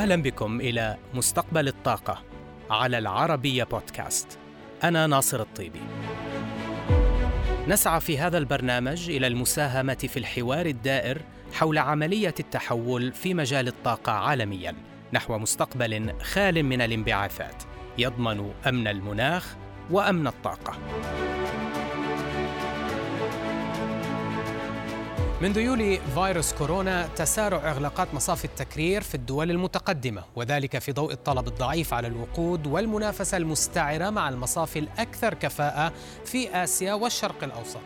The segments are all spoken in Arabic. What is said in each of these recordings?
أهلا بكم إلى مستقبل الطاقة على العربية بودكاست. أنا ناصر الطيبي. نسعى في هذا البرنامج إلى المساهمة في الحوار الدائر حول عملية التحول في مجال الطاقة عالميا نحو مستقبل خال من الانبعاثات يضمن أمن المناخ وأمن الطاقة. منذ يولي فيروس كورونا تسارع إغلاقات مصافي التكرير في الدول المتقدمة وذلك في ضوء الطلب الضعيف على الوقود والمنافسة المستعرة مع المصافي الأكثر كفاءة في آسيا والشرق الأوسط.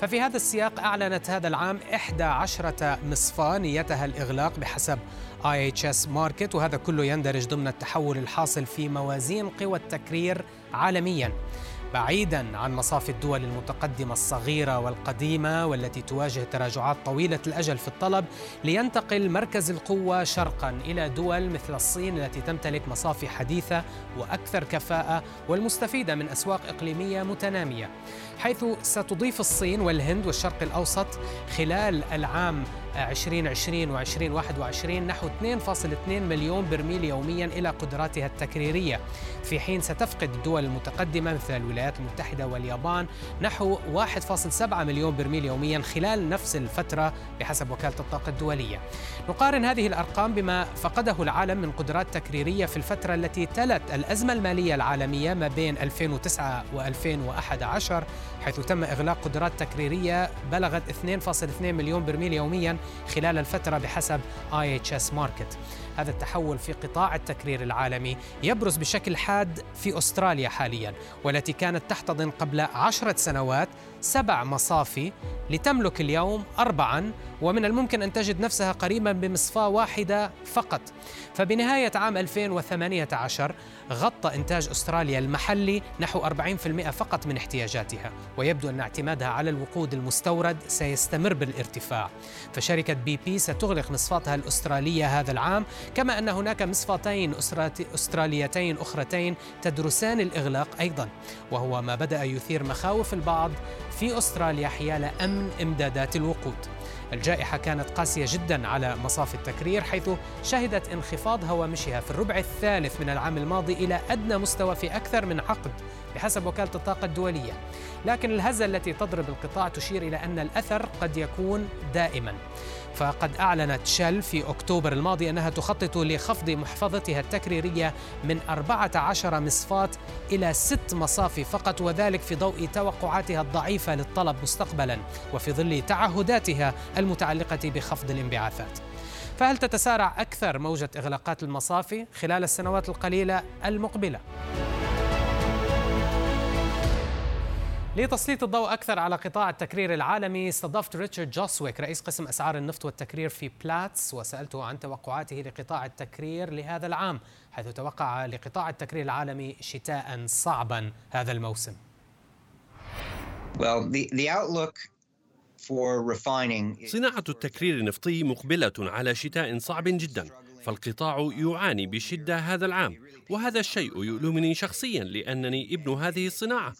ففي هذا السياق أعلنت هذا العام 11 مصفاه نيتها الإغلاق بحسب IHS ماركت وهذا كله يندرج ضمن التحول الحاصل في موازين قوى التكرير عالميا. بعيدا عن مصافي الدول المتقدمة الصغيرة والقديمة والتي تواجه تراجعات طويلة الأجل في الطلب لينتقل مركز القوة شرقا إلى دول مثل الصين التي تمتلك مصافي حديثة وأكثر كفاءة والمستفيدة من أسواق إقليمية متنامية. حيث ستضيف الصين والهند والشرق الأوسط خلال العام 2020 و2021 نحو 2.2 مليون برميل يوميا إلى قدراتها التكريرية في حين ستفقد الدول المتقدمة مثل الولايات المتحدة واليابان نحو 1.7 مليون برميل يوميا خلال نفس الفترة بحسب وكالة الطاقة الدولية. نقارن هذه الأرقام بما فقده العالم من قدرات تكريرية في الفترة التي تلت الأزمة المالية العالمية ما بين 2009 و2011 حيث تم إغلاق قدرات تكريرية بلغت 2.2 مليون برميل يوميا خلال الفترة بحسب IHS Market. هذا التحول في قطاع التكرير العالمي يبرز بشكل حاد في أستراليا حاليا والتي كانت تحتضن قبل عشرة سنوات سبع مصافي لتملك اليوم أربعا ومن الممكن أن تجد نفسها قريبا بمصفاة واحدة فقط. فبنهاية عام 2018 غطى إنتاج أستراليا المحلي نحو 40% فقط من احتياجاتها ويبدو أن اعتمادها على الوقود المستورد سيستمر بالارتفاع. فشركة بي بي ستغلق مصفاتها الأسترالية هذا العام كما أن هناك مصفاتين أستراليتين أخريين تدرسان الإغلاق أيضا. وهو ما بدأ يثير مخاوف البعض في أستراليا حيال أمن إمدادات الوقود. الجائحة كانت قاسية جدا على مصافي التكرير حيث شهدت انخفاض هوامشها في الربع الثالث من العام الماضي إلى أدنى مستوى في أكثر من عقد بحسب وكالة الطاقة الدولية. لكن الهزة التي تضرب القطاع تشير إلى أن الأثر قد يكون دائما. فقد أعلنت شل في أكتوبر الماضي أنها تخطط لخفض محفظتها التكريرية من 14 مصفاة إلى ست مصافي فقط وذلك في ضوء توقعاتها الضعيفة للطلب مستقبلا وفي ظل تعهداتها المتعلقة بخفض الانبعاثات فهل تتسارع أكثر موجة إغلاقات المصافي خلال السنوات القليلة المقبلة؟ لتسليط الضوء أكثر على قطاع التكرير العالمي استضفت ريتشارد جوسويك رئيس قسم أسعار النفط والتكرير في بلاتس وسألته عن توقعاته لقطاع التكرير لهذا العام حيث توقع لقطاع التكرير العالمي شتاء صعبا هذا الموسم. صناعة التكرير النفطي مقبلة على شتاء صعب جدا فالقطاع يعاني بشدة هذا العام وهذا الشيء يؤلمني شخصيا لأنني ابن هذه الصناعة.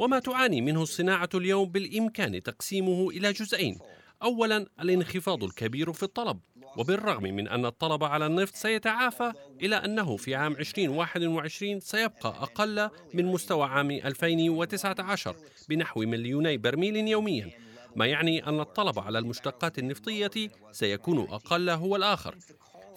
وما تعاني منه الصناعة اليوم بالإمكان تقسيمه إلى جزئين. أولا الانخفاض الكبير في الطلب. وبالرغم من أن الطلب على النفط سيتعافى إلى أنه في عام 2021 سيبقى أقل من مستوى عام 2019 بنحو مليوني برميل يوميا. ما يعني أن الطلب على المشتقات النفطية سيكون أقل هو الآخر.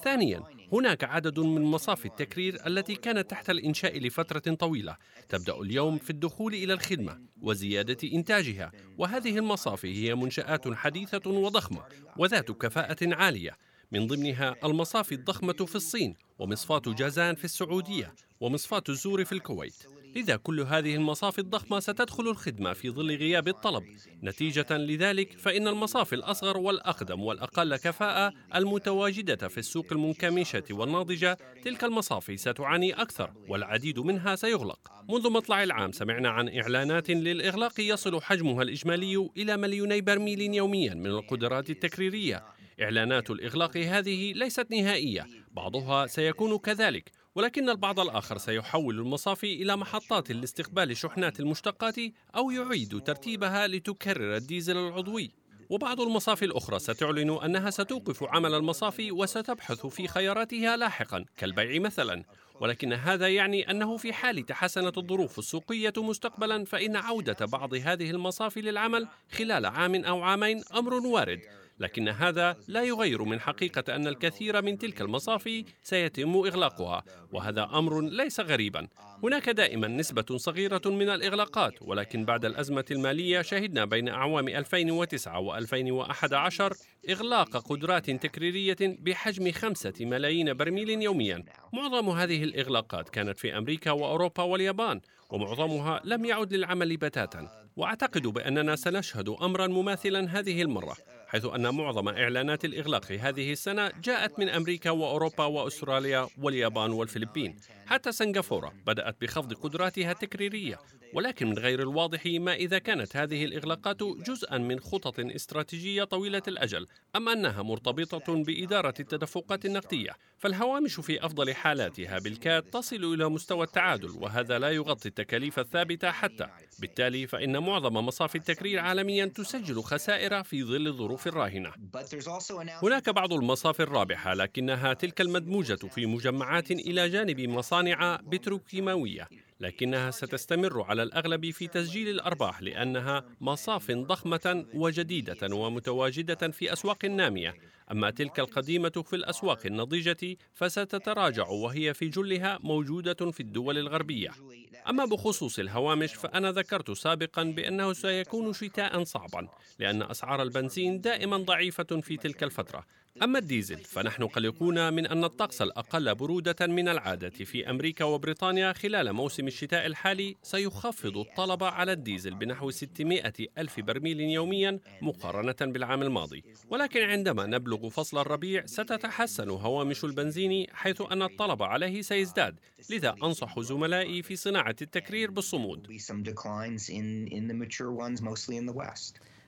ثانيا هناك عدد من مصافي التكرير التي كانت تحت الإنشاء لفترة طويلة. تبدأ اليوم في الدخول إلى الخدمة وزيادة إنتاجها وهذه المصافي هي منشآت حديثة وضخمة وذات كفاءة عالية. من ضمنها المصافي الضخمة في الصين ومصفاة جازان في السعودية ومصفاة الزور في الكويت. لذا كل هذه المصافي الضخمة ستدخل الخدمة في ظل غياب الطلب. نتيجة لذلك فإن المصافي الأصغر والأقدم والأقل كفاءة المتواجدة في السوق المنكمشة والناضجة تلك المصافي ستعاني أكثر والعديد منها سيغلق. منذ مطلع العام سمعنا عن إعلانات للإغلاق يصل حجمها الإجمالي إلى مليوني برميل يوميا من القدرات التكريرية. إعلانات الإغلاق هذه ليست نهائية بعضها سيكون كذلك. ولكن البعض الآخر سيحول المصافي إلى محطات لاستقبال شحنات المشتقات أو يعيد ترتيبها لتكرر الديزل العضوي. وبعض المصافي الأخرى ستعلن أنها ستوقف عمل المصافي وستبحث في خياراتها لاحقا كالبيع مثلا. ولكن هذا يعني أنه في حال تحسنت الظروف السوقية مستقبلا فإن عودة بعض هذه المصافي للعمل خلال عام أو عامين أمر وارد. لكن هذا لا يغير من حقيقة أن الكثير من تلك المصافي سيتم إغلاقها وهذا أمر ليس غريبا. هناك دائما نسبة صغيرة من الإغلاقات ولكن بعد الأزمة المالية شهدنا بين أعوام 2009 و2011 إغلاق قدرات تكريرية بحجم خمسة ملايين برميل يوميا. معظم هذه الإغلاقات كانت في أمريكا وأوروبا واليابان ومعظمها لم يعد للعمل بتاتا. وأعتقد بأننا سنشهد امرا مماثلا هذه المرة. حيث أن معظم إعلانات الإغلاق هذه السنة جاءت من أمريكا وأوروبا وأستراليا واليابان والفلبين. حتى سنغافورة بدأت بخفض قدراتها التكريرية. ولكن من غير الواضح ما إذا كانت هذه الإغلاقات جزءا من خطط استراتيجية طويلة الأجل أم أنها مرتبطة بإدارة التدفقات النقدية. فالهوامش في أفضل حالاتها بالكاد تصل إلى مستوى التعادل وهذا لا يغطي التكاليف الثابتة حتى. بالتالي فإن معظم مصافي التكرير عالميا تسجل خسائر في ظل الظروف الراهنة. هناك بعض المصافي الرابحة لكنها تلك المدموجة في مجمعات إلى جانب مصانع بتروكيماوية. لكنها ستستمر على الأغلب في تسجيل الأرباح لأنها مصاف ضخمة وجديدة ومتواجدة في أسواق نامية. أما تلك القديمة في الأسواق النضيجة فستتراجع وهي في جلها موجودة في الدول الغربية. أما بخصوص الهوامش فأنا ذكرت سابقا بأنه سيكون شتاء صعبا لأن أسعار البنزين دائما ضعيفة في تلك الفترة. أما الديزل فنحن قلقون من أن الطقس الأقل برودة من العادة في أمريكا وبريطانيا خلال موسم الشتاء الحالي سيخفض الطلب على الديزل بنحو 600 ألف برميل يوميا مقارنة بالعام الماضي. ولكن عندما نبلغ فصل الربيع ستتحسن هوامش البنزين حيث أن الطلب عليه سيزداد لذا أنصح زملائي في صناعة التكرير بالصمود.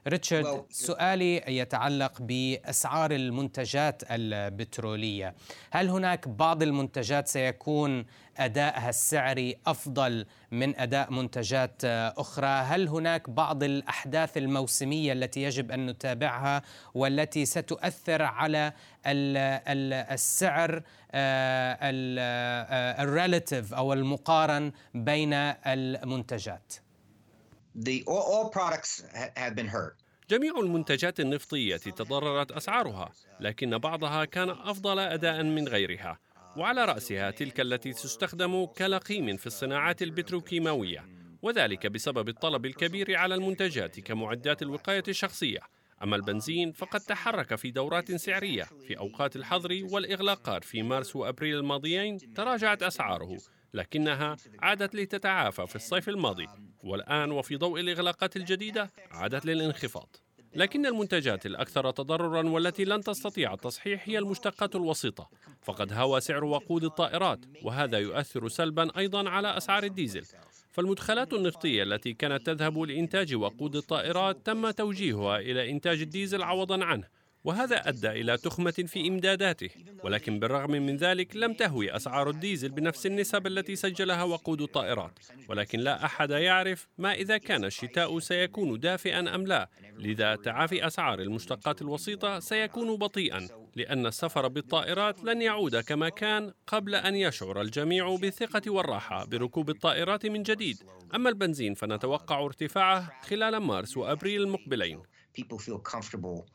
ريتشارد سؤالي يتعلق بأسعار المنتجات البترولية، هل هناك بعض المنتجات سيكون أدائها السعري أفضل من أداء منتجات أخرى؟ هل هناك بعض الأحداث الموسمية التي يجب أن نتابعها والتي ستؤثر على السعر الريلاتيف أو المقارن بين المنتجات؟ جميع المنتجات النفطية تضررت أسعارها، لكن بعضها كان أفضل أداء من غيرها، وعلى رأسها تلك التي تستخدم كلقيم في الصناعات البتروكيماوية، وذلك بسبب الطلب الكبير على المنتجات كمعدات الوقاية الشخصية. أما البنزين فقد تحرك في دورات سعرية. في أوقات الحظر والإغلاقات في مارس وأبريل الماضيين تراجعت أسعاره. لكنها عادت لتتعافى في الصيف الماضي والآن وفي ضوء الإغلاقات الجديدة عادت للانخفاض. لكن المنتجات الأكثر تضررا والتي لن تستطيع التصحيح هي المشتقات الوسيطة. فقد هوى سعر وقود الطائرات وهذا يؤثر سلبا أيضا على أسعار الديزل. فالمدخلات النفطية التي كانت تذهب لإنتاج وقود الطائرات تم توجيهها إلى إنتاج الديزل عوضا عنه. وهذا أدى إلى تخمة في إمداداته ولكن بالرغم من ذلك لم تهوي أسعار الديزل بنفس النسب التي سجلها وقود الطائرات ولكن لا أحد يعرف ما إذا كان الشتاء سيكون دافئا أم لا. لذا تعافي أسعار المشتقات الوسيطة سيكون بطيئا لأن السفر بالطائرات لن يعود كما كان قبل أن يشعر الجميع بالثقة والراحة بركوب الطائرات من جديد. أما البنزين فنتوقع ارتفاعه خلال مارس وأبريل المقبلين. Uh,